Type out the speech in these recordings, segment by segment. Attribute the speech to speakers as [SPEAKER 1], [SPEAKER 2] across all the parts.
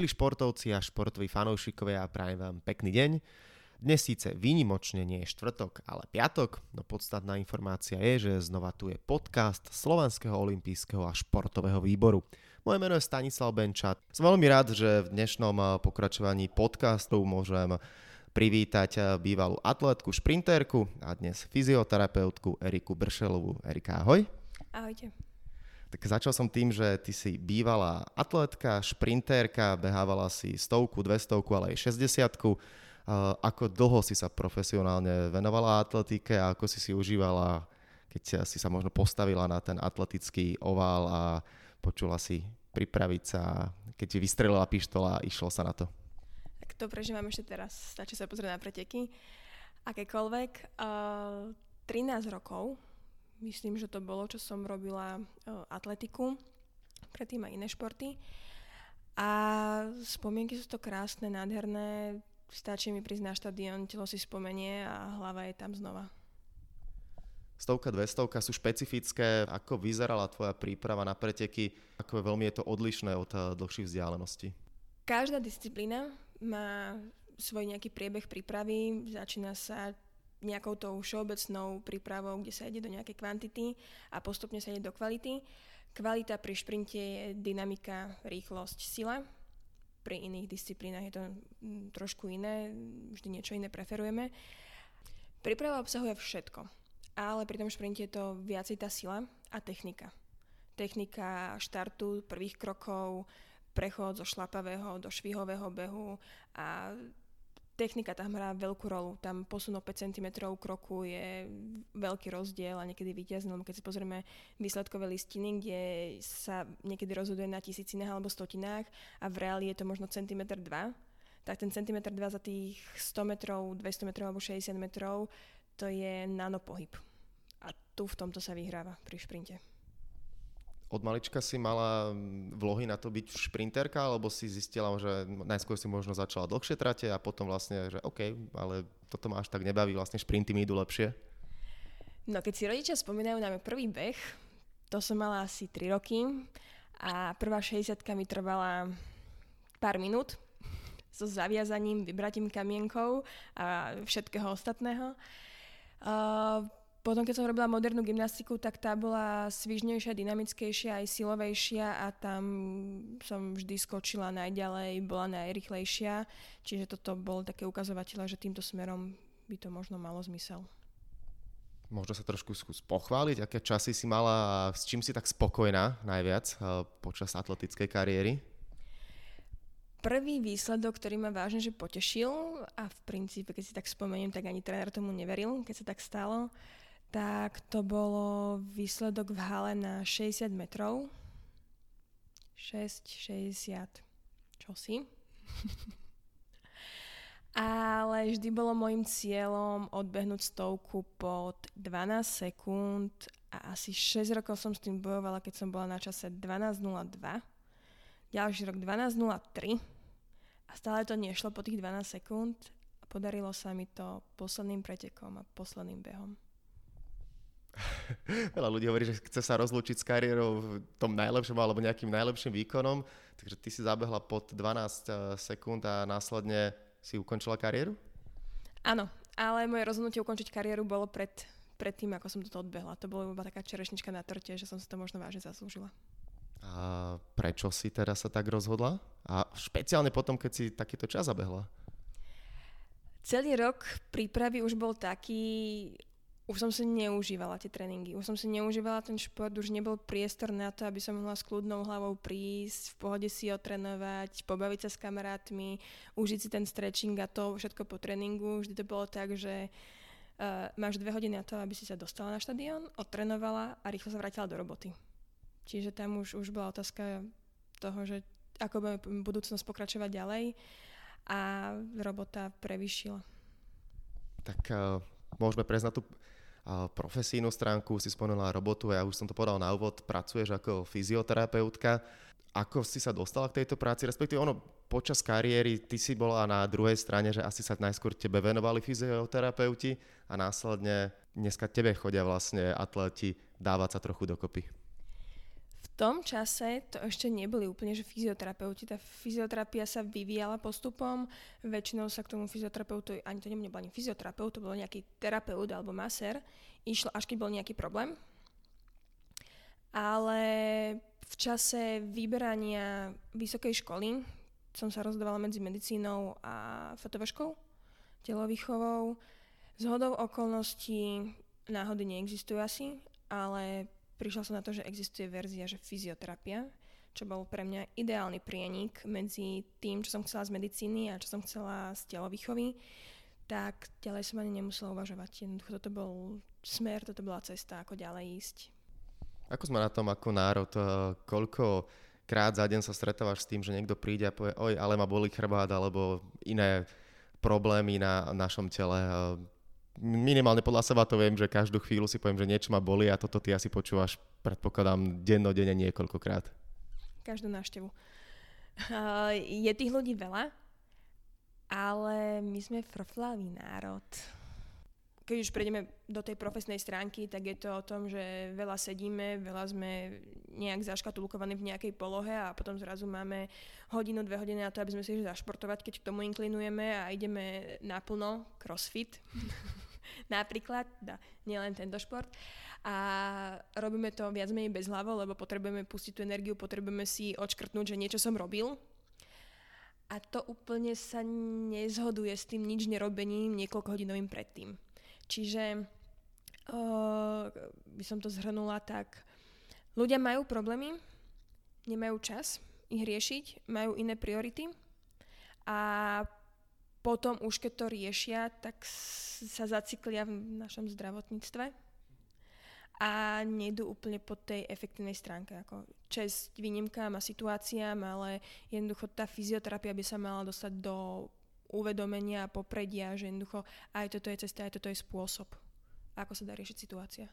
[SPEAKER 1] Milí športovci a športoví fanoušikovia, prajem vám pekný deň. Dnes síce výnimočne nie je štvrtok, ale piatok, no podstatná informácia je, že znova tu je podcast Slovanského olympijského a športového výboru. Moje meno je Stanislav Benčat. Som veľmi rád, že v dnešnom pokračovaní podcastu môžem privítať bývalú atletku, šprinterku a dnes fyzioterapeutku Eriku Bršelovú. Erika, ahoj.
[SPEAKER 2] Ahojte.
[SPEAKER 1] Tak začal som tým, že ty si bývalá atletka, šprintérka, behávala si stovku, dvestovku, ale aj 60 Ako dlho si sa profesionálne venovala atletike a ako si si užívala, keď si sa možno postavila na ten atletický ovál a počula si pripraviť sa, keď ti vystrelila pištola išlo sa na to?
[SPEAKER 2] Tak to prežívam ešte teraz. Stačí sa pozrieť na preteky. Akékoľvek. Uh, 13 rokov Myslím, že to bolo, čo som robila atletiku, predtým aj iné športy. A spomienky sú to krásne, nádherné. Stačí mi prísť na štadión, telo si spomenie a hlava je tam znova.
[SPEAKER 1] Stovka, dvestovka sú špecifické. Ako vyzerala tvoja príprava na preteky? Ako veľmi je to odlišné od eh, dlhších vzdialeností?
[SPEAKER 2] Každá disciplína má svoj nejaký priebeh prípravy. Začína sa nejakou tou všeobecnou prípravou, kde sa ide do nejakej kvantity a postupne sa ide do kvality. Kvalita pri šprinte je dynamika, rýchlosť, sila. Pri iných disciplínach je to mm, trošku iné, vždy niečo iné preferujeme. Príprava obsahuje všetko, ale pri tom šprinte je to viacej tá sila a technika. Technika štartu, prvých krokov, prechod zo šlapavého do švihového behu a technika tam hrá veľkú rolu. Tam posun o 5 cm kroku je veľký rozdiel a niekedy vyťazný, lebo keď si pozrieme výsledkové listiny, kde sa niekedy rozhoduje na tisícinách alebo stotinách a v reáli je to možno centimetr 2, tak ten centimetr 2 za tých 100 metrov, 200 metrov alebo 60 metrov, to je nanopohyb. A tu v tomto sa vyhráva pri šprinte
[SPEAKER 1] od malička si mala vlohy na to byť šprinterka, alebo si zistila, že najskôr si možno začala dlhšie trate a potom vlastne, že OK, ale toto ma až tak nebaví, vlastne šprinty mi idú lepšie?
[SPEAKER 2] No keď si rodičia spomínajú na môj prvý beh, to som mala asi 3 roky a prvá 60 mi trvala pár minút so zaviazaním, vybratím kamienkou a všetkého ostatného. Uh, potom, keď som robila modernú gymnastiku, tak tá bola svižnejšia, dynamickejšia, aj silovejšia a tam som vždy skočila najďalej, bola najrychlejšia. Čiže toto bol také ukazovateľa, že týmto smerom by to možno malo zmysel.
[SPEAKER 1] Možno sa trošku skús pochváliť, aké časy si mala a s čím si tak spokojná najviac eh, počas atletickej kariéry?
[SPEAKER 2] Prvý výsledok, ktorý ma vážne že potešil a v princípe, keď si tak spomeniem, tak ani tréner tomu neveril, keď sa tak stalo, tak to bolo výsledok v hale na 60 metrov. 6, 60, čo si. Ale vždy bolo môjim cieľom odbehnúť stovku pod 12 sekúnd a asi 6 rokov som s tým bojovala, keď som bola na čase 12.02. Ďalší rok 12.03 a stále to nešlo po tých 12 sekúnd a podarilo sa mi to posledným pretekom a posledným behom.
[SPEAKER 1] Veľa ľudí hovorí, že chce sa rozlúčiť s kariérou v tom najlepšom alebo nejakým najlepším výkonom, takže ty si zabehla pod 12 eh, sekúnd a následne si ukončila kariéru?
[SPEAKER 2] Áno, ale moje rozhodnutie ukončiť kariéru bolo pred, pred tým, ako som toto odbehla. To bolo iba taká čerešnička na torte, že som si to možno vážne zaslúžila.
[SPEAKER 1] A prečo si teda sa tak rozhodla? A špeciálne potom, keď si takýto čas zabehla?
[SPEAKER 2] Celý rok prípravy už bol taký, už som si neužívala tie tréningy, už som si neužívala ten šport, už nebol priestor na to, aby som mohla s kľudnou hlavou prísť, v pohode si otrenovať, pobaviť sa s kamarátmi, užiť si ten stretching a to všetko po tréningu. Vždy to bolo tak, že uh, máš dve hodiny na to, aby si sa dostala na štadión, odtrenovala a rýchlo sa vrátila do roboty. Čiže tam už, už bola otázka toho, že ako budeme budúcnosť pokračovať ďalej a robota prevyšila.
[SPEAKER 1] Tak uh, môžeme prejsť na tú profesijnú stránku, si spomenula robotu a ja už som to povedal na úvod, pracuješ ako fyzioterapeutka. Ako si sa dostala k tejto práci, respektíve ono počas kariéry ty si bola na druhej strane, že asi sa najskôr tebe venovali fyzioterapeuti a následne dneska tebe chodia vlastne atleti dávať sa trochu dokopy.
[SPEAKER 2] Tom čase to ešte neboli úplne, že fyzioterapeuti. Tá fyzioterapia sa vyvíjala postupom. Väčšinou sa k tomu fyzioterapeutu, ani to nebol ani fyzioterapeut, to bol nejaký terapeut alebo masér, išlo až keď bol nejaký problém. Ale v čase vyberania vysokej školy som sa rozhodovala medzi medicínou a fotovaškou, telovýchovou. Z hodou okolností náhody neexistujú asi, ale prišla som na to, že existuje verzia, že fyzioterapia, čo bol pre mňa ideálny prienik medzi tým, čo som chcela z medicíny a čo som chcela z telovýchovy, tak ďalej som ani nemusela uvažovať. Jednoducho toto bol smer, toto bola cesta, ako ďalej ísť.
[SPEAKER 1] Ako sme na tom ako národ? Eh, koľko krát za deň sa stretávaš s tým, že niekto príde a povie, oj, ale ma boli chrbát, alebo iné problémy na našom tele. Minimálne podľa seba to viem, že každú chvíľu si poviem, že niečo ma boli a toto ty asi počúvaš, predpokladám, dennodenne niekoľkokrát.
[SPEAKER 2] Každú návštevu. Uh, je tých ľudí veľa, ale my sme frflavý národ. Keď už prejdeme do tej profesnej stránky, tak je to o tom, že veľa sedíme, veľa sme nejak zaškatulkovaní v nejakej polohe a potom zrazu máme hodinu, dve hodiny na to, aby sme si zašportovať, keď k tomu inklinujeme a ideme naplno, crossfit. napríklad, da, nielen tento šport. A robíme to viac menej bez hlavo, lebo potrebujeme pustiť tú energiu, potrebujeme si odškrtnúť, že niečo som robil. A to úplne sa nezhoduje s tým nič nerobením niekoľko hodinovým predtým. Čiže uh, by som to zhrnula tak, ľudia majú problémy, nemajú čas ich riešiť, majú iné priority a potom už keď to riešia, tak sa zaciklia v našom zdravotníctve a nejdú úplne po tej efektívnej stránke. Ako čest výnimkám a situáciám, ale jednoducho tá fyzioterapia by sa mala dostať do uvedomenia a popredia, že jednoducho aj toto je cesta, aj toto je spôsob, ako sa dá riešiť situácia.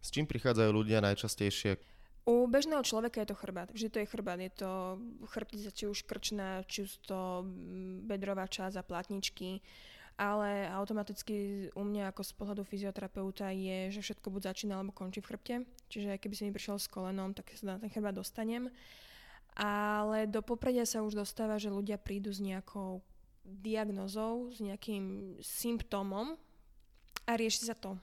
[SPEAKER 1] S čím prichádzajú ľudia najčastejšie?
[SPEAKER 2] U bežného človeka je to chrbát. Vždy to je chrbát. Je to chrbtica, či už krčná, či už to mm, bedrová časť a platničky. Ale automaticky u mňa ako z pohľadu fyzioterapeuta je, že všetko buď začína alebo končí v chrbte. Čiže keby si mi prišiel s kolenom, tak sa na ten chrbát dostanem. Ale do popredia sa už dostáva, že ľudia prídu s nejakou diagnozou, s nejakým symptómom a rieši sa to.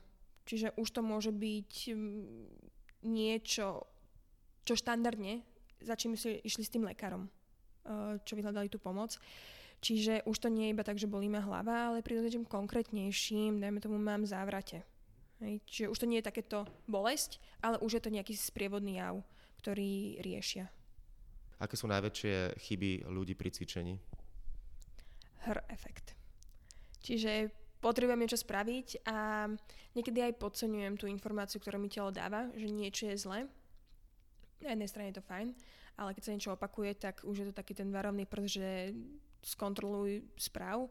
[SPEAKER 2] Čiže už to môže byť mm, niečo čo štandardne, za čím si išli s tým lekárom, eh, čo vyhľadali tú pomoc. Čiže už to nie je iba tak, že bolí ma hlava, ale pri niečím konkrétnejším, dajme tomu, mám závrate. Hej. Čiže už to nie je takéto bolesť, ale už je to nejaký sprievodný jav, ktorý riešia.
[SPEAKER 1] Aké sú najväčšie chyby ľudí pri cvičení?
[SPEAKER 2] Hr efekt. Čiže potrebujem niečo spraviť a niekedy aj podceňujem tú informáciu, ktorú mi telo dáva, že niečo je zle na jednej strane je to fajn, ale keď sa niečo opakuje, tak už je to taký ten varovný prst, že skontroluj správ.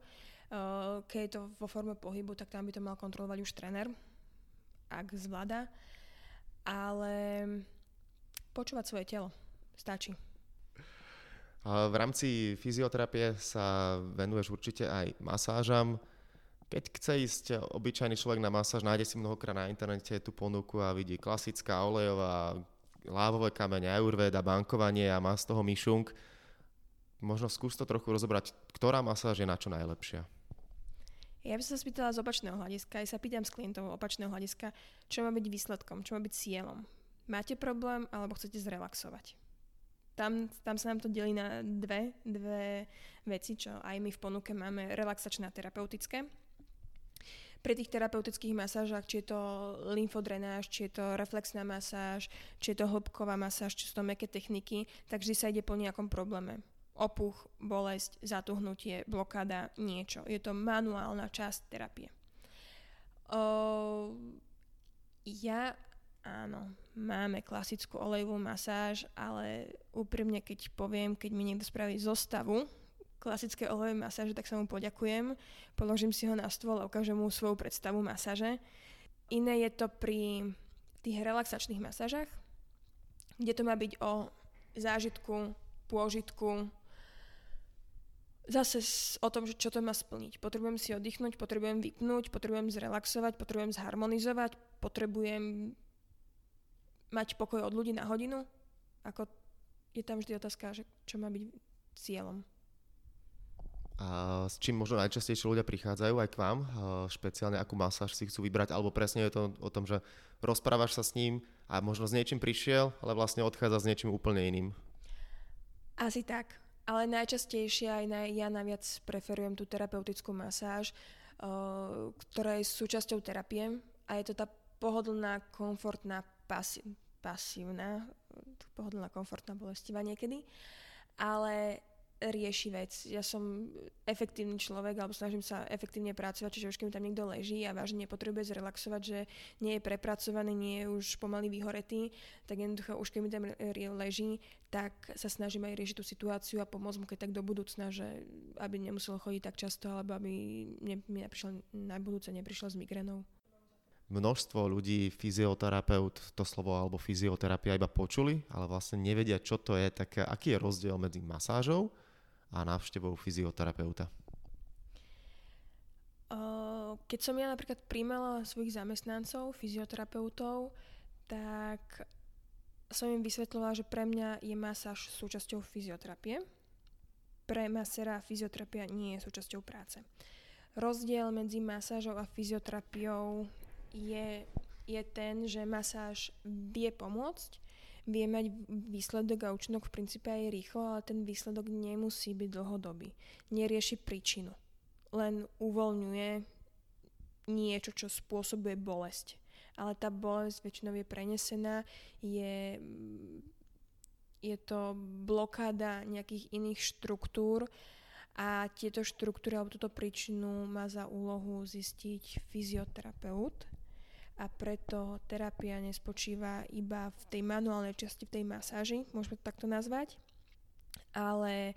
[SPEAKER 2] Keď je to vo forme pohybu, tak tam by to mal kontrolovať už tréner, ak zvláda. Ale počúvať svoje telo stačí.
[SPEAKER 1] V rámci fyzioterapie sa venuješ určite aj masážam. Keď chce ísť obyčajný človek na masáž, nájde si mnohokrát na internete tú ponuku a vidí klasická olejová, lávové kamene, ajurveda, bankovanie a má z toho myšung. Možno skús to trochu rozobrať, ktorá masáž je na čo najlepšia.
[SPEAKER 2] Ja by som sa spýtala z opačného hľadiska, aj sa pýtam s klientov opačného hľadiska, čo má byť výsledkom, čo má byť cieľom. Máte problém alebo chcete zrelaxovať? Tam, tam sa nám to delí na dve, dve veci, čo aj my v ponuke máme relaxačné a terapeutické pri tých terapeutických masážach, či je to lymfodrenáž, či je to reflexná masáž, či je to hĺbková masáž, či sú to meké techniky, tak vždy sa ide po nejakom probléme. Opuch, bolesť, zatuhnutie, blokáda, niečo. Je to manuálna časť terapie. O, ja áno, máme klasickú olejovú masáž, ale úprimne, keď poviem, keď mi niekto spraví zostavu, klasické olejové masáže, tak sa mu poďakujem. Položím si ho na stôl a ukážem mu svoju predstavu masáže. Iné je to pri tých relaxačných masážach, kde to má byť o zážitku, pôžitku, zase o tom, čo to má splniť. Potrebujem si oddychnúť, potrebujem vypnúť, potrebujem zrelaxovať, potrebujem zharmonizovať, potrebujem mať pokoj od ľudí na hodinu. Ako je tam vždy otázka, že čo má byť cieľom.
[SPEAKER 1] A s čím možno najčastejšie ľudia prichádzajú aj k vám? Špeciálne akú masáž si chcú vybrať? Alebo presne je to o tom, že rozprávaš sa s ním a možno s niečím prišiel, ale vlastne odchádza s niečím úplne iným.
[SPEAKER 2] Asi tak. Ale najčastejšie aj na, ja najviac preferujem tú terapeutickú masáž, uh, ktorá je súčasťou terapie a je to tá pohodlná, komfortná, pasi- pasívna, pohodlná, komfortná, bolestivá niekedy, ale rieši vec. Ja som efektívny človek, alebo snažím sa efektívne pracovať, čiže už keď mi tam niekto leží a vážne potrebuje zrelaxovať, že nie je prepracovaný, nie je už pomaly vyhoretý, tak jednoducho už keď mi tam leží, tak sa snažím aj riešiť tú situáciu a pomôcť mu keď tak do budúcna, že aby nemusel chodiť tak často, alebo aby mi neprišiel, na budúce neprišiel s migrénou
[SPEAKER 1] množstvo ľudí, fyzioterapeut, to slovo alebo fyzioterapia iba počuli, ale vlastne nevedia, čo to je, tak aký je rozdiel medzi masážou a návštevou fyzioterapeuta?
[SPEAKER 2] Keď som ja napríklad príjmala svojich zamestnancov, fyzioterapeutov, tak som im vysvetlila, že pre mňa je masáž súčasťou fyzioterapie. Pre masera fyzioterapia nie je súčasťou práce. Rozdiel medzi masážou a fyzioterapiou je, je ten, že masáž vie pomôcť, vie mať výsledok a účinok v princípe aj rýchlo, ale ten výsledok nemusí byť dlhodobý. Nerieši príčinu. Len uvoľňuje niečo, čo spôsobuje bolesť. Ale tá bolesť väčšinou je prenesená, je, je to blokáda nejakých iných štruktúr a tieto štruktúry alebo túto príčinu má za úlohu zistiť fyzioterapeut a preto terapia nespočíva iba v tej manuálnej časti, v tej masáži, môžeme to takto nazvať, ale e,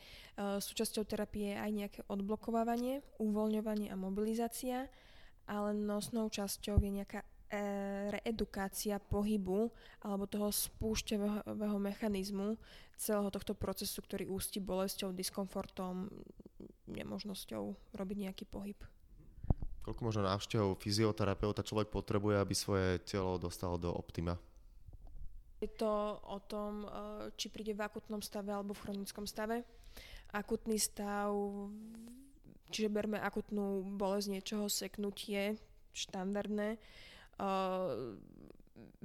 [SPEAKER 2] súčasťou terapie je aj nejaké odblokovávanie, uvoľňovanie a mobilizácia, ale nosnou časťou je nejaká e, reedukácia pohybu alebo toho spúšťového mechanizmu celého tohto procesu, ktorý ústi bolesťou, diskomfortom, nemožnosťou robiť nejaký pohyb.
[SPEAKER 1] Koľko možno návštev fyzioterapeuta človek potrebuje, aby svoje telo dostalo do optima?
[SPEAKER 2] Je to o tom, e, či príde v akutnom stave alebo v chronickom stave. Akutný stav, čiže berme akutnú bolesť niečoho, seknutie, štandardné. E,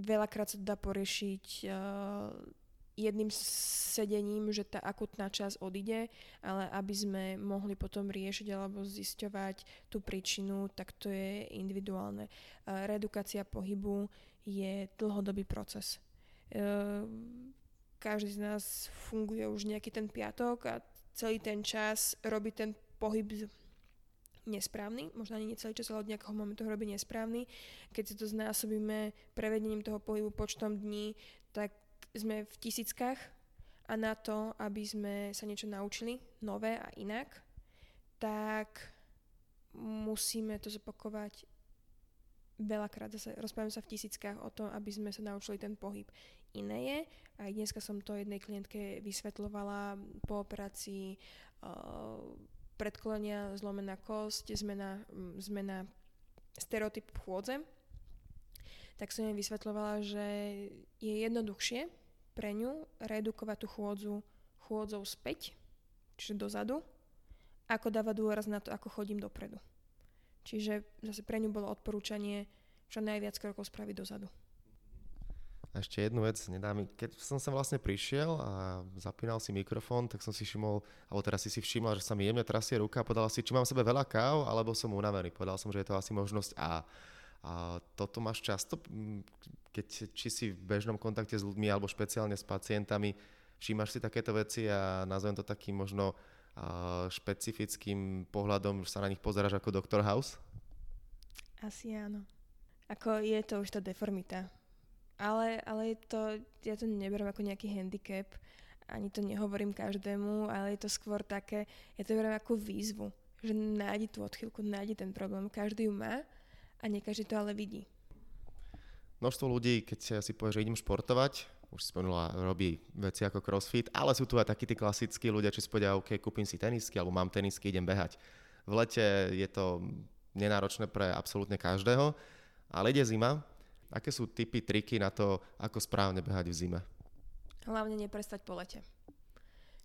[SPEAKER 2] veľakrát sa dá poriešiť e, jedným sedením, že tá akutná časť odíde, ale aby sme mohli potom riešiť alebo zisťovať tú príčinu, tak to je individuálne. Reedukácia pohybu je dlhodobý proces. E, každý z nás funguje už nejaký ten piatok a celý ten čas robí ten pohyb nesprávny, možno ani nie celý čas, ale od nejakého momentu robí nesprávny. Keď si to znásobíme prevedením toho pohybu počtom dní, tak sme v tisíckach a na to, aby sme sa niečo naučili, nové a inak, tak musíme to zopakovať veľakrát. Zase rozprávame sa v tisíckach o tom, aby sme sa naučili ten pohyb. Iné je, aj dneska som to jednej klientke vysvetlovala po operácii uh, predkolenia, zlomená kosť, zmena, zmena stereotyp chôdze, tak som jej vysvetlovala, že je jednoduchšie pre ňu redukovať tú chôdzu chôdzou späť, čiže dozadu, ako dávať dôraz na to, ako chodím dopredu. Čiže zase pre ňu bolo odporúčanie čo najviac krokov spraviť dozadu.
[SPEAKER 1] A ešte jednu vec, nedá mi, keď som sa vlastne prišiel a zapínal si mikrofón, tak som si všimol, alebo teraz si si všimla, že sa mi jemne trasie ruka a povedal si, či mám sebe veľa káv, alebo som unavený. Povedal som, že je to asi možnosť A. A toto máš často, keď či si v bežnom kontakte s ľuďmi alebo špeciálne s pacientami, všímaš si takéto veci a nazvem to takým možno špecifickým pohľadom, že sa na nich pozeráš ako Dr. House?
[SPEAKER 2] Asi áno. Ako je to už tá deformita. Ale, ale je to, ja to neberiem ako nejaký handicap, ani to nehovorím každému, ale je to skôr také, ja to beriem ako výzvu, že nájdi tú odchylku, nájdi ten problém, každý ju má a nie každý to ale vidí.
[SPEAKER 1] Množstvo ľudí, keď si povie, že idem športovať, už si spomenula, robí veci ako crossfit, ale sú tu aj takí tí klasickí ľudia, čo si povedia, OK, kúpim si tenisky, alebo mám tenisky, idem behať. V lete je to nenáročné pre absolútne každého, ale ide zima. Aké sú typy, triky na to, ako správne behať v zime?
[SPEAKER 2] Hlavne neprestať po lete.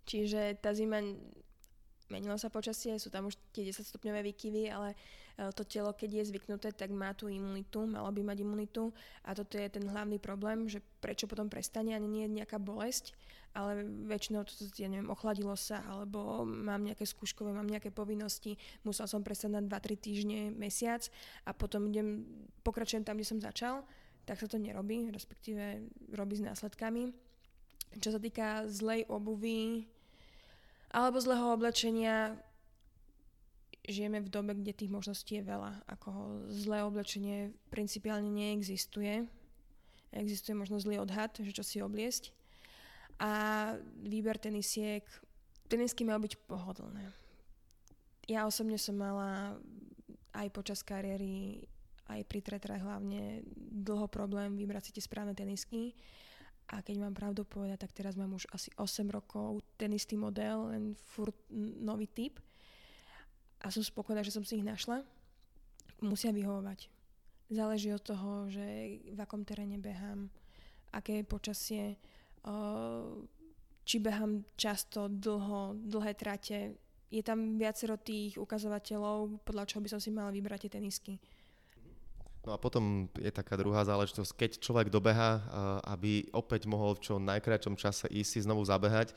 [SPEAKER 2] Čiže tá zima menilo sa počasie, sú tam už tie 10 stupňové výkyvy, ale e, to telo, keď je zvyknuté, tak má tú imunitu, malo by mať imunitu a toto je ten hlavný problém, že prečo potom prestane, ani nie je nejaká bolesť, ale väčšinou to, ja neviem, ochladilo sa, alebo mám nejaké skúškové, mám nejaké povinnosti, musel som prestať na 2-3 týždne, mesiac a potom idem, pokračujem tam, kde som začal, tak sa to nerobí, respektíve robí s následkami. Čo sa týka zlej obuvy, alebo zlého oblečenia. Žijeme v dobe, kde tých možností je veľa. Ako zlé oblečenie principiálne neexistuje. Existuje možno zlý odhad, že čo si obliesť. A výber tenisiek, tenisky mal byť pohodlné. Ja osobne som mala aj počas kariéry, aj pri tretrách hlavne dlho problém vybrať si tie správne tenisky a keď mám pravdu povedať, tak teraz mám už asi 8 rokov ten istý model, len furt nový typ. A som spokojná, že som si ich našla. Musia vyhovovať. Záleží od toho, že v akom teréne behám, aké je počasie, či behám často, dlho, dlhé trate. Je tam viacero tých ukazovateľov, podľa čoho by som si mala vybrať tie tenisky.
[SPEAKER 1] No a potom je taká druhá záležitosť, keď človek dobeha, aby opäť mohol v čo najkračom čase ísť si znovu zabehať,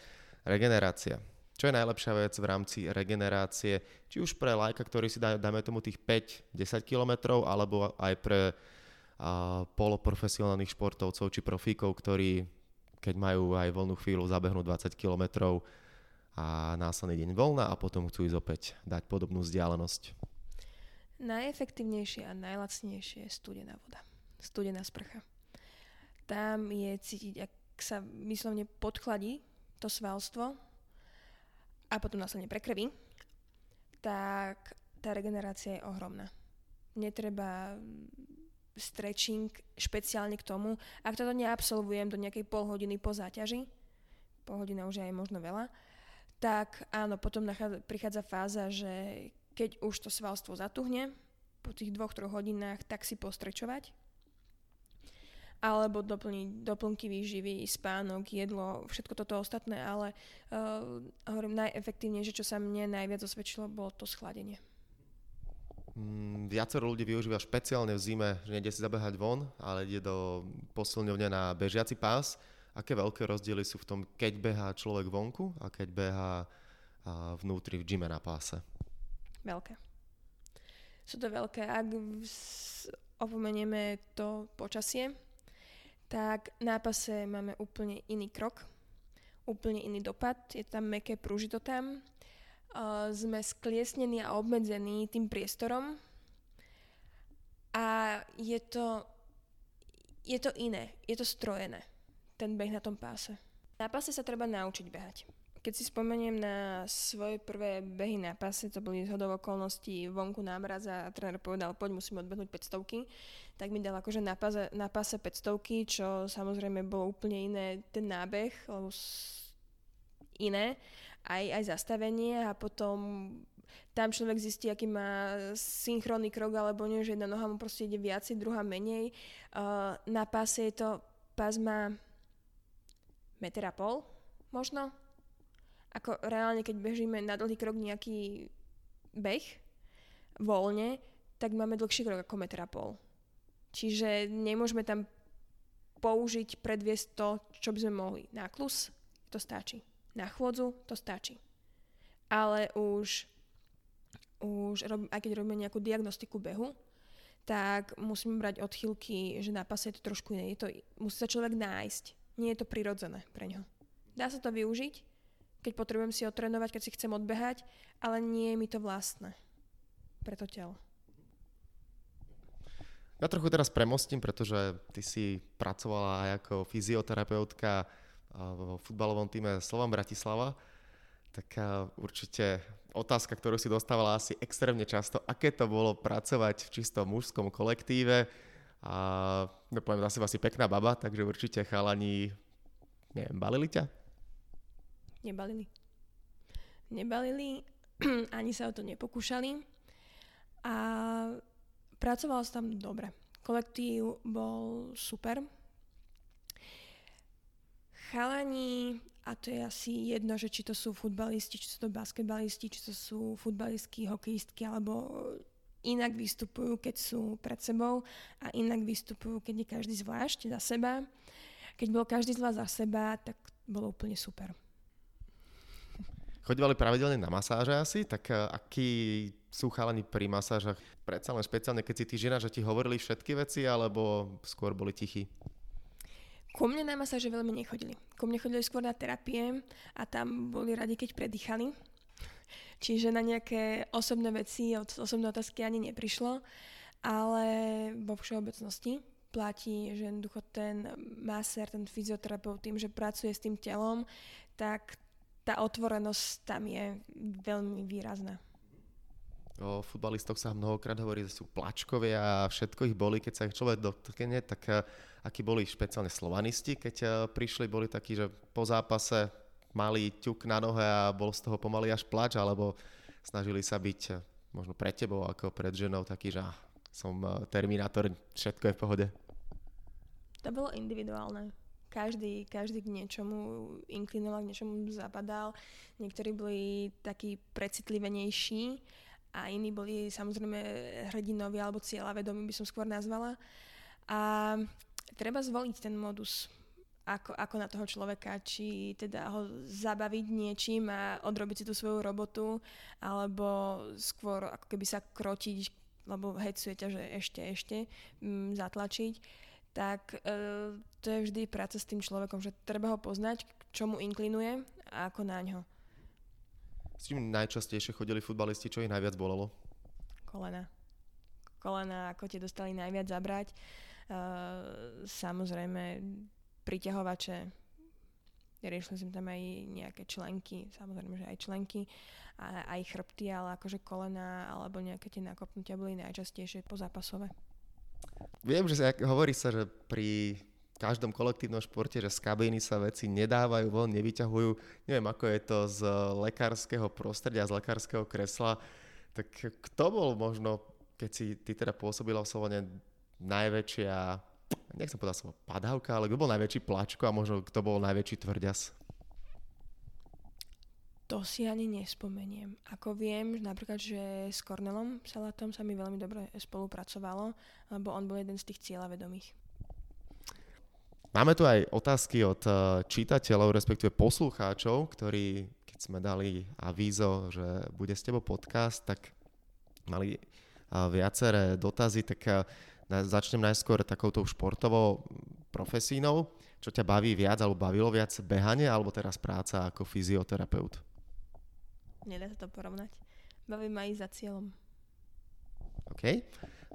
[SPEAKER 1] regenerácia. Čo je najlepšia vec v rámci regenerácie, či už pre lajka, ktorý si dá, dáme tomu tých 5-10 km, alebo aj pre a, poloprofesionálnych športovcov či profíkov, ktorí keď majú aj voľnú chvíľu, zabehnú 20 km a následný deň voľna a potom chcú ísť opäť dať podobnú vzdialenosť.
[SPEAKER 2] Najefektívnejšie a najlacnejšie je studená voda. Studená sprcha. Tam je cítiť, ak sa vyslovne podchladí to svalstvo a potom následne prekrví, tak tá regenerácia je ohromná. Netreba stretching špeciálne k tomu. Ak toto neabsolvujem do nejakej pol hodiny po záťaži, pol hodina už je aj možno veľa, tak áno, potom prichádza fáza, že keď už to svalstvo zatuhne, po tých dvoch, troch hodinách, tak si postrečovať. Alebo doplniť doplnky výživy, spánok, jedlo, všetko toto ostatné, ale uh, hovorím, najefektívnejšie, čo sa mne najviac osvedčilo, bolo to schladenie.
[SPEAKER 1] Mm, viacero ľudí využíva špeciálne v zime, že nejde si zabehať von, ale ide do posilňovne na bežiaci pás. Aké veľké rozdiely sú v tom, keď behá človek vonku a keď behá vnútri v gyme na páse?
[SPEAKER 2] Veľké. Sú to veľké. Ak opomenieme to počasie, tak na pase máme úplne iný krok, úplne iný dopad, je tam meké prúžito tam, uh, sme skliesnení a obmedzení tým priestorom a je to, je to iné, je to strojené, ten beh na tom páse. Na páse sa treba naučiť behať. Keď si spomeniem na svoje prvé behy na pase, to boli zhodov okolností vonku na a tréner povedal, poď musíme odbehnúť 500 tak mi dal akože na, pase, na pase 500 čo samozrejme bolo úplne iné ten nábeh, lebo iné, aj, aj zastavenie a potom tam človek zistí, aký má synchronný krok alebo nie, že jedna noha mu proste ide viacej, druhá menej. Uh, na páse je to, pás má meter a pol možno, ako reálne, keď bežíme na dlhý krok nejaký beh voľne, tak máme dlhší krok ako meter a pol. Čiže nemôžeme tam použiť, predviesť to, čo by sme mohli. Na klus to stačí. Na chôdzu to stačí. Ale už, už rob, aj keď robíme nejakú diagnostiku behu, tak musíme brať odchylky, že na pase je to trošku iné. Je to, musí sa človek nájsť. Nie je to prirodzené pre ňo. Dá sa to využiť, keď potrebujem si otrénovať, keď si chcem odbehať, ale nie je mi to vlastné pre to telo.
[SPEAKER 1] Ja trochu teraz premostím, pretože ty si pracovala aj ako fyzioterapeutka vo futbalovom týme Slovan Bratislava. Tak určite otázka, ktorú si dostávala asi extrémne často, aké to bolo pracovať v čisto mužskom kolektíve. A no poviem za seba si pekná baba, takže určite chalani, neviem, balili ťa?
[SPEAKER 2] Nebalili. Nebalili, ani sa o to nepokúšali a pracovalo sa tam dobre. Kolektív bol super. Chalani, a to je asi jedno, že či to sú futbalisti, či sú to basketbalisti, či to sú futbalistky, hokejistky, alebo inak vystupujú, keď sú pred sebou a inak vystupujú, keď je každý zvlášť za seba. Keď bol každý z vás za seba, tak bolo úplne super.
[SPEAKER 1] Chodívali pravidelne na masáže asi, tak uh, akí sú chalani pri masážach? Predsa len špeciálne, keď si ty žena, že ti hovorili všetky veci, alebo skôr boli tichí?
[SPEAKER 2] Ku mne na masáže veľmi nechodili. Ku mne chodili skôr na terapie a tam boli radi, keď predýchali. Čiže na nejaké osobné veci, osobné otázky ani neprišlo, ale vo všeobecnosti platí, že jednoducho ten masér, ten fyzioterapeut tým, že pracuje s tým telom, tak tá otvorenosť tam je veľmi výrazná.
[SPEAKER 1] O futbalistoch sa mnohokrát hovorí, že sú plačkovia a všetko ich boli, keď sa ich človek dotkne, tak eh, akí boli špeciálne slovanisti, keď eh, prišli, boli takí, že po zápase mali ťuk na nohe a bol z toho pomaly až plač, alebo snažili sa byť eh, možno pred tebou ako pred ženou taký, že ah, som terminátor, všetko je v pohode.
[SPEAKER 2] To bolo individuálne každý, každý k niečomu inklinoval, k niečomu zapadal. Niektorí boli takí precitlivenejší a iní boli samozrejme hrdinovi alebo cieľavedomí by som skôr nazvala. A treba zvoliť ten modus, ako, ako na toho človeka, či teda ho zabaviť niečím a odrobiť si tú svoju robotu, alebo skôr ako keby sa krotiť, lebo hecuje ťa, že ešte, ešte, m, mm, zatlačiť tak e, to je vždy práca s tým človekom, že treba ho poznať, k čomu inklinuje a ako na ňo.
[SPEAKER 1] S čím najčastejšie chodili futbalisti, čo ich najviac bolelo?
[SPEAKER 2] Kolena. Kolena, ako tie dostali najviac zabrať. E, samozrejme, priťahovače, riešili sme tam aj nejaké členky, samozrejme, že aj členky, a aj chrbty, ale akože kolena alebo nejaké tie nakopnutia boli najčastejšie pozápasové.
[SPEAKER 1] Viem, že sa, hovorí sa, že pri každom kolektívnom športe, že z kabíny sa veci nedávajú von, nevyťahujú. Neviem, ako je to z lekárskeho prostredia, z lekárskeho kresla. Tak kto bol možno, keď si ty teda pôsobila v Slovene, najväčšia, nechcem povedať slovo padávka, ale kto bol najväčší plačko a možno kto bol najväčší tvrďas?
[SPEAKER 2] To si ani nespomeniem. Ako viem, napríklad, že s Cornelom Salatom sa mi veľmi dobre spolupracovalo, lebo on bol jeden z tých cieľavedomých.
[SPEAKER 1] Máme tu aj otázky od eh, čitateľov, respektíve poslucháčov, ktorí, keď sme dali avízo, že bude s tebou podcast, tak mali eh, viaceré dotazy, tak eh, začnem najskôr takouto športovou profesínou. Čo ťa baví viac, alebo bavilo viac behanie, alebo teraz práca ako fyzioterapeut?
[SPEAKER 2] Nedá sa to porovnať. Baví ma ísť za cieľom.
[SPEAKER 1] OK.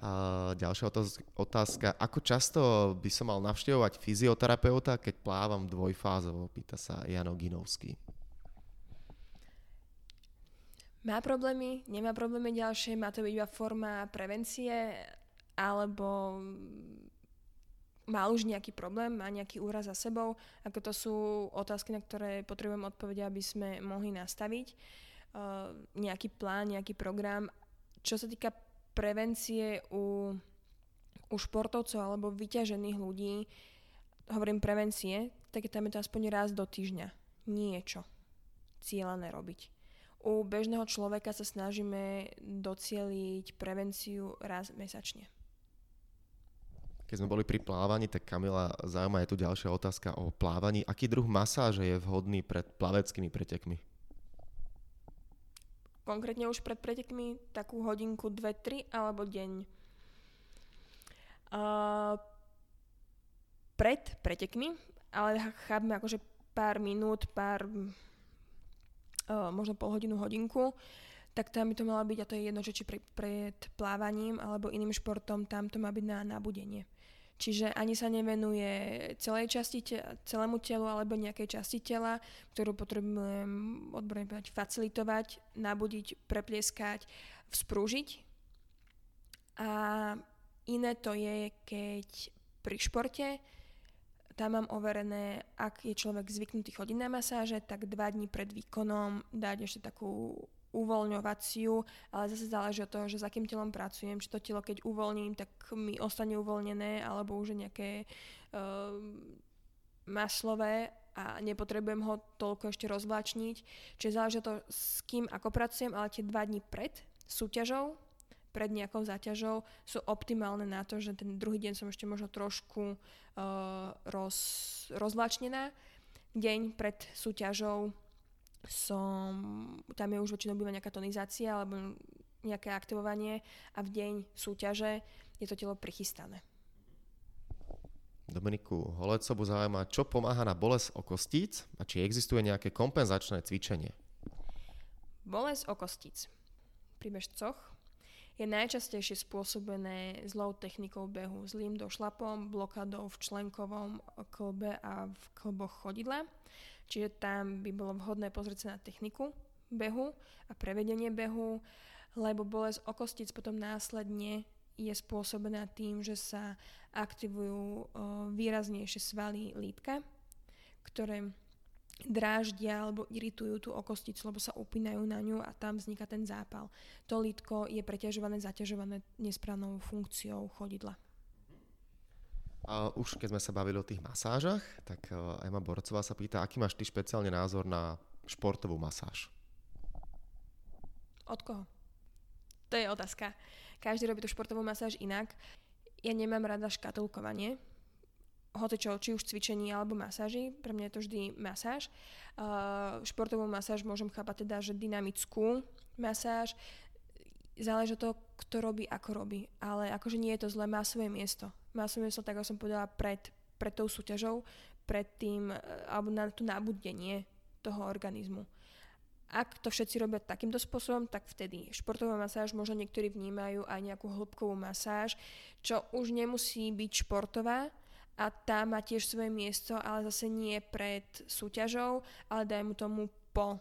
[SPEAKER 1] A ďalšia otázka. Ako často by som mal navštevovať fyzioterapeuta, keď plávam dvojfázovo? Pýta sa Jano Ginovský.
[SPEAKER 2] Má problémy, nemá problémy ďalšie, má to byť iba forma prevencie, alebo má už nejaký problém, má nejaký úraz za sebou, ako to sú otázky, na ktoré potrebujem odpovede, aby sme mohli nastaviť. Eh, nejaký plán, nejaký program. Čo sa týka prevencie u, u športovcov alebo vyťažených ľudí, hovorím prevencie, tak tam je to aspoň raz do týždňa. Niečo cieľané robiť. U bežného človeka sa snažíme docieliť prevenciu raz mesačne.
[SPEAKER 1] Keď sme boli pri plávaní, tak Kamila, zaujíma je tu ďalšia otázka o plávaní. Aký druh masáže je vhodný pred plaveckými pretekmi?
[SPEAKER 2] Konkrétne už pred pretekmi takú hodinku, dve, tri alebo deň. Uh, pred pretekmi, ale chápme akože pár minút, pár uh, možno pol hodinu, hodinku, tak tam by to malo byť, a to je jedno, že či pre, pred plávaním alebo iným športom, tam to má byť na nabudenie. Čiže ani sa nevenuje celej časti te- celému telu alebo nejakej časti tela, ktorú potrebujem odborne povedať facilitovať, nabudiť, preplieskať, vzprúžiť. A iné to je, keď pri športe tam mám overené, ak je človek zvyknutý chodiť na masáže, tak dva dní pred výkonom dať ešte takú uvoľňovaciu, ale zase záleží od toho, že s akým telom pracujem, či to telo keď uvoľním, tak mi ostane uvoľnené, alebo už nejaké uh, maslové a nepotrebujem ho toľko ešte rozvláčniť. Čiže záleží to, s kým ako pracujem, ale tie dva dní pred súťažou, pred nejakou záťažou sú optimálne na to, že ten druhý deň som ešte možno trošku uh, roz, rozvláčnená. Deň pred súťažou som, tam je už väčšinou býva nejaká tonizácia alebo nejaké aktivovanie a v deň súťaže je to telo prichystané.
[SPEAKER 1] Dominiku Holecobu zaujíma, čo pomáha na bolesť okostíc a či existuje nejaké kompenzačné cvičenie.
[SPEAKER 2] Bolesť okostíc pri bežcoch je najčastejšie spôsobené zlou technikou behu, zlým došlapom, blokadou v členkovom klbe a v klboch chodidla. Čiže tam by bolo vhodné pozrieť sa na techniku behu a prevedenie behu, lebo bolesť okostíc potom následne je spôsobená tým, že sa aktivujú výraznejšie svaly lítka, ktoré dráždia alebo iritujú tú okosticu, lebo sa upínajú na ňu a tam vzniká ten zápal. To lítko je preťažované, zaťažované nesprávnou funkciou chodidla.
[SPEAKER 1] A už keď sme sa bavili o tých masážach, tak Ema Borcová sa pýta, aký máš ty špeciálny názor na športovú masáž?
[SPEAKER 2] Od koho? To je otázka. Každý robí tú športovú masáž inak. Ja nemám rada škatulkovanie, hoci čo, či už cvičení alebo masáži, pre mňa je to vždy masáž. Uh, športovú masáž môžem chápať teda, že dynamickú masáž, záleží od toho, kto robí, ako robí. Ale akože nie je to zlé, má svoje miesto. Má svoje miesto, tak ako som povedala, pred, pred tou súťažou, pred tým, e, alebo na to nabudenie toho organizmu. Ak to všetci robia takýmto spôsobom, tak vtedy športová masáž možno niektorí vnímajú aj nejakú hĺbkovú masáž, čo už nemusí byť športová a tá má tiež svoje miesto, ale zase nie pred súťažou, ale dajme tomu po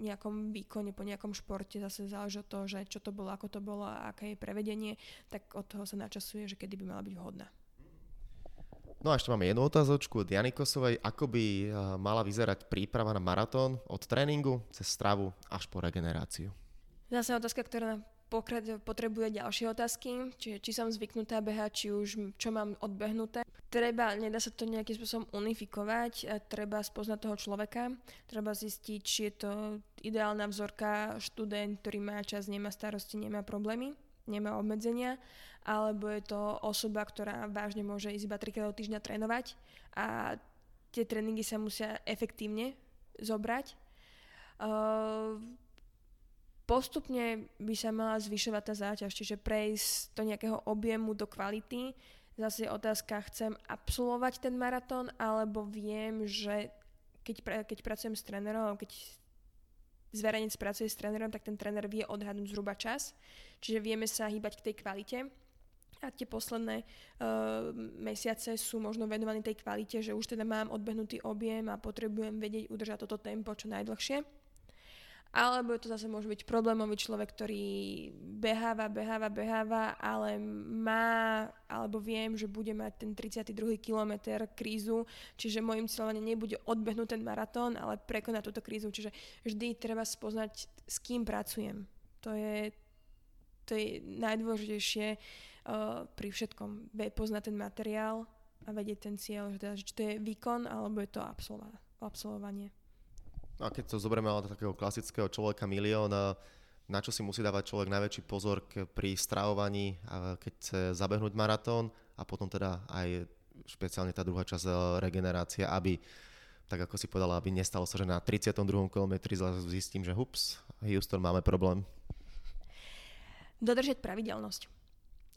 [SPEAKER 2] nejakom výkone, po nejakom športe, zase záleží od toho, že čo to bolo, ako to bolo a aké je prevedenie, tak od toho sa načasuje, že kedy by mala byť vhodná.
[SPEAKER 1] No a ešte máme jednu otázočku od Jany Kosovej. Ako by eh, mala vyzerať príprava na maratón od tréningu cez stravu až po regeneráciu?
[SPEAKER 2] Zase otázka, ktorá potrebuje ďalšie otázky, čiže či som zvyknutá behať, či už čo mám odbehnuté. Treba, nedá sa to nejakým spôsobom unifikovať, treba spoznať toho človeka, treba zistiť, či je to ideálna vzorka, študent, ktorý má čas, nemá starosti, nemá problémy, nemá obmedzenia alebo je to osoba, ktorá vážne môže ísť iba 3 do týždňa trénovať a tie tréningy sa musia efektívne zobrať. Uh, postupne by sa mala zvyšovať tá záťaž, čiže prejsť do nejakého objemu, do kvality. Zase je otázka, chcem absolvovať ten maratón, alebo viem, že keď, pra, keď pracujem s trénerom, keď zverejnec pracuje s trénerom, tak ten tréner vie odhadnúť zhruba čas. Čiže vieme sa hýbať k tej kvalite a tie posledné uh, mesiace sú možno venované tej kvalite, že už teda mám odbehnutý objem a potrebujem vedieť udržať toto tempo čo najdlhšie. Alebo to zase môže byť problémový človek, ktorý beháva, beháva, beháva, ale má, alebo viem, že bude mať ten 32. kilometr krízu, čiže môjim cieľom nebude odbehnúť ten maratón, ale prekonať túto krízu. Čiže vždy treba spoznať, s kým pracujem. To je, to je najdôležitejšie uh, pri všetkom poznať ten materiál a vedieť ten cieľ, že teda, či to je výkon alebo je to absolva- absolvovanie.
[SPEAKER 1] No a keď to zoberieme ale takého klasického človeka milión, na čo si musí dávať človek najväčší pozor pri stravovaní, keď chce zabehnúť maratón a potom teda aj špeciálne tá druhá časť e, regenerácia, aby tak ako si povedala, aby nestalo sa, že na 32. kilometri zistím, že hups, Houston, máme problém.
[SPEAKER 2] Dodržať pravidelnosť.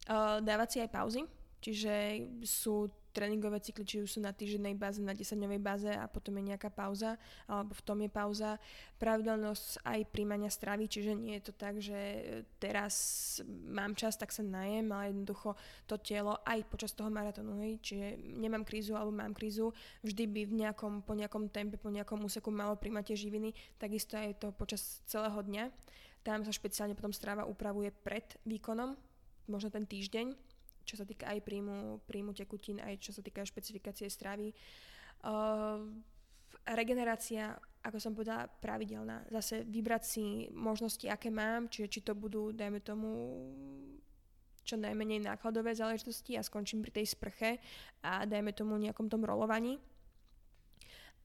[SPEAKER 2] Uh, dávať si aj pauzy, čiže sú tréningové cykly, či už sú na týždennej báze, na 10-dňovej báze a potom je nejaká pauza, alebo v tom je pauza. Pravidelnosť aj príjmania stravy, čiže nie je to tak, že teraz mám čas, tak sa najem, ale jednoducho to telo aj počas toho maratónu, čiže nemám krízu alebo mám krízu, vždy by v nejakom, po nejakom tempe, po nejakom úseku malo príjmať živiny, takisto aj to počas celého dňa. Tam sa špeciálne potom strava upravuje pred výkonom, možno ten týždeň, čo sa týka aj príjmu, príjmu tekutín, aj čo sa týka špecifikácie stravy. Uh, regenerácia, ako som povedala, pravidelná. Zase vybrať si možnosti, aké mám, čiže či to budú, dajme tomu, čo najmenej nákladové záležitosti a skončím pri tej sprche a dajme tomu nejakom tom rolovaní.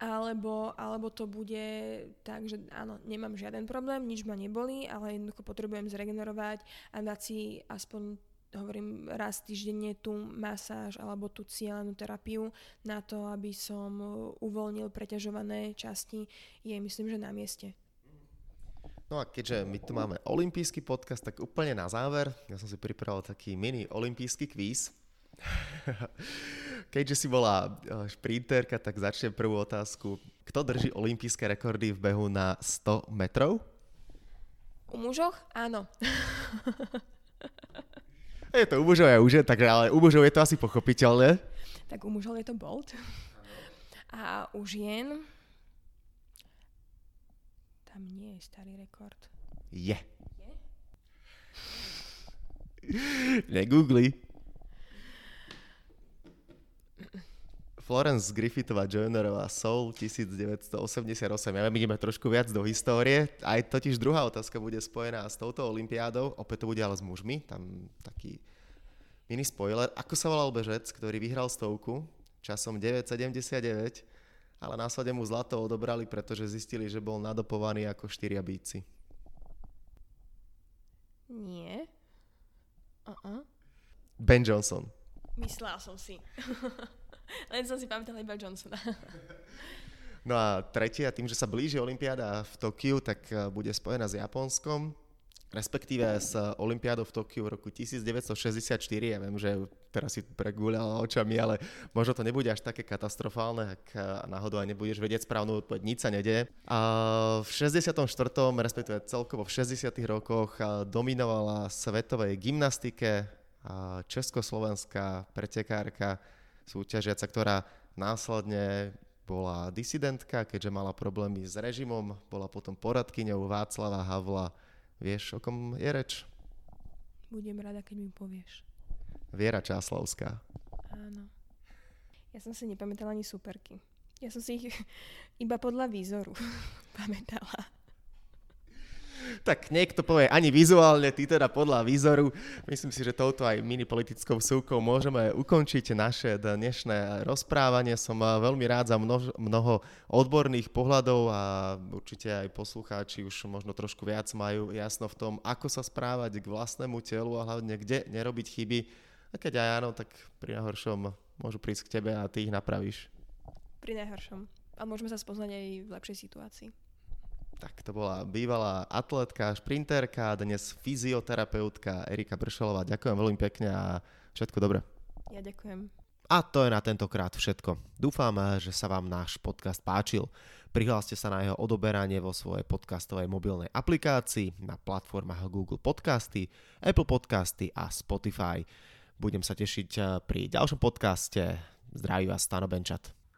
[SPEAKER 2] alebo, alebo to bude tak, že áno, nemám žiaden problém, nič ma neboli, ale jednoducho potrebujem zregenerovať a dať si aspoň hovorím raz týždenne tú masáž alebo tú cieľanú terapiu na to, aby som uvoľnil preťažované časti, je myslím, že na mieste.
[SPEAKER 1] No a keďže my tu máme olimpijský podcast, tak úplne na záver, ja som si pripravil taký mini olimpijský kvíz. Keďže si bola eh, šprinterka, tak začnem prvú otázku. Kto drží olympijské rekordy v behu na 100 metrov?
[SPEAKER 2] U mužoch? Áno.
[SPEAKER 1] je to u mužov a u žen, takže ale u mužov je to asi pochopiteľné.
[SPEAKER 2] Tak u mužov je to Bolt. A u žien... Tam nie je starý rekord.
[SPEAKER 1] Je. Je? Negoogli. Florence Griffithová Joynerová Soul 1988. Ja ideme trošku viac do histórie. Aj totiž druhá otázka bude spojená s touto olympiádou. Opäť to bude ale s mužmi. Tam taký mini spoiler. Ako sa volal bežec, ktorý vyhral stovku časom 9,79, ale následne mu zlato odobrali, pretože zistili, že bol nadopovaný ako štyria bíci.
[SPEAKER 2] Nie. Uh-uh.
[SPEAKER 1] Ben Johnson.
[SPEAKER 2] Myslela som si. Len som si pamätala iba Johnsona.
[SPEAKER 1] No a tretia, tým, že sa blíži Olympiáda v Tokiu, tak eh, bude spojená s Japonskom, respektíve s Olympiádou v Tokiu v roku 1964. Ja viem, že teraz si pregúľala očami, ale možno to nebude až také katastrofálne, ak eh, náhodou aj nebudeš vedieť správnu odpoveď, nič sa nedie. A v 64. respektíve celkovo v 60. rokoch eh, dominovala svetovej gymnastike československá pretekárka súťažiaca, ktorá následne bola disidentka, keďže mala problémy s režimom, bola potom poradkyňou Václava Havla. Vieš, o kom je reč?
[SPEAKER 2] Budem rada, keď mi povieš.
[SPEAKER 1] Viera Čáslavská.
[SPEAKER 2] Áno. Ja som si nepamätala ani superky. Ja som si ich iba podľa výzoru pamätala
[SPEAKER 1] tak niekto povie ani vizuálne, ty teda podľa výzoru. Myslím si, že touto aj mini politickou súkou môžeme ukončiť naše dnešné rozprávanie. Som eh, veľmi rád za mnoho, mnoho odborných pohľadov a určite aj poslucháči už možno trošku viac majú jasno v tom, ako sa správať k vlastnému telu a hlavne kde nerobiť chyby. A keď aj áno, tak pri najhoršom môžu prísť k tebe a ty ich napravíš.
[SPEAKER 2] Pri najhoršom. A môžeme sa spoznať aj v lepšej situácii.
[SPEAKER 1] Tak to bola bývalá atletka, šprinterka, dnes fyzioterapeutka Erika Bršelová. Ďakujem veľmi pekne a všetko dobré.
[SPEAKER 2] Ja ďakujem.
[SPEAKER 1] A to je na tentokrát všetko. Dúfam, že sa vám náš podcast páčil. Prihláste sa na jeho odoberanie vo svojej podcastovej mobilnej aplikácii na platformách Google Podcasty, Apple Podcasty a Spotify. Budem sa tešiť pri ďalšom podcaste. Zdraví vás Stano Benčat.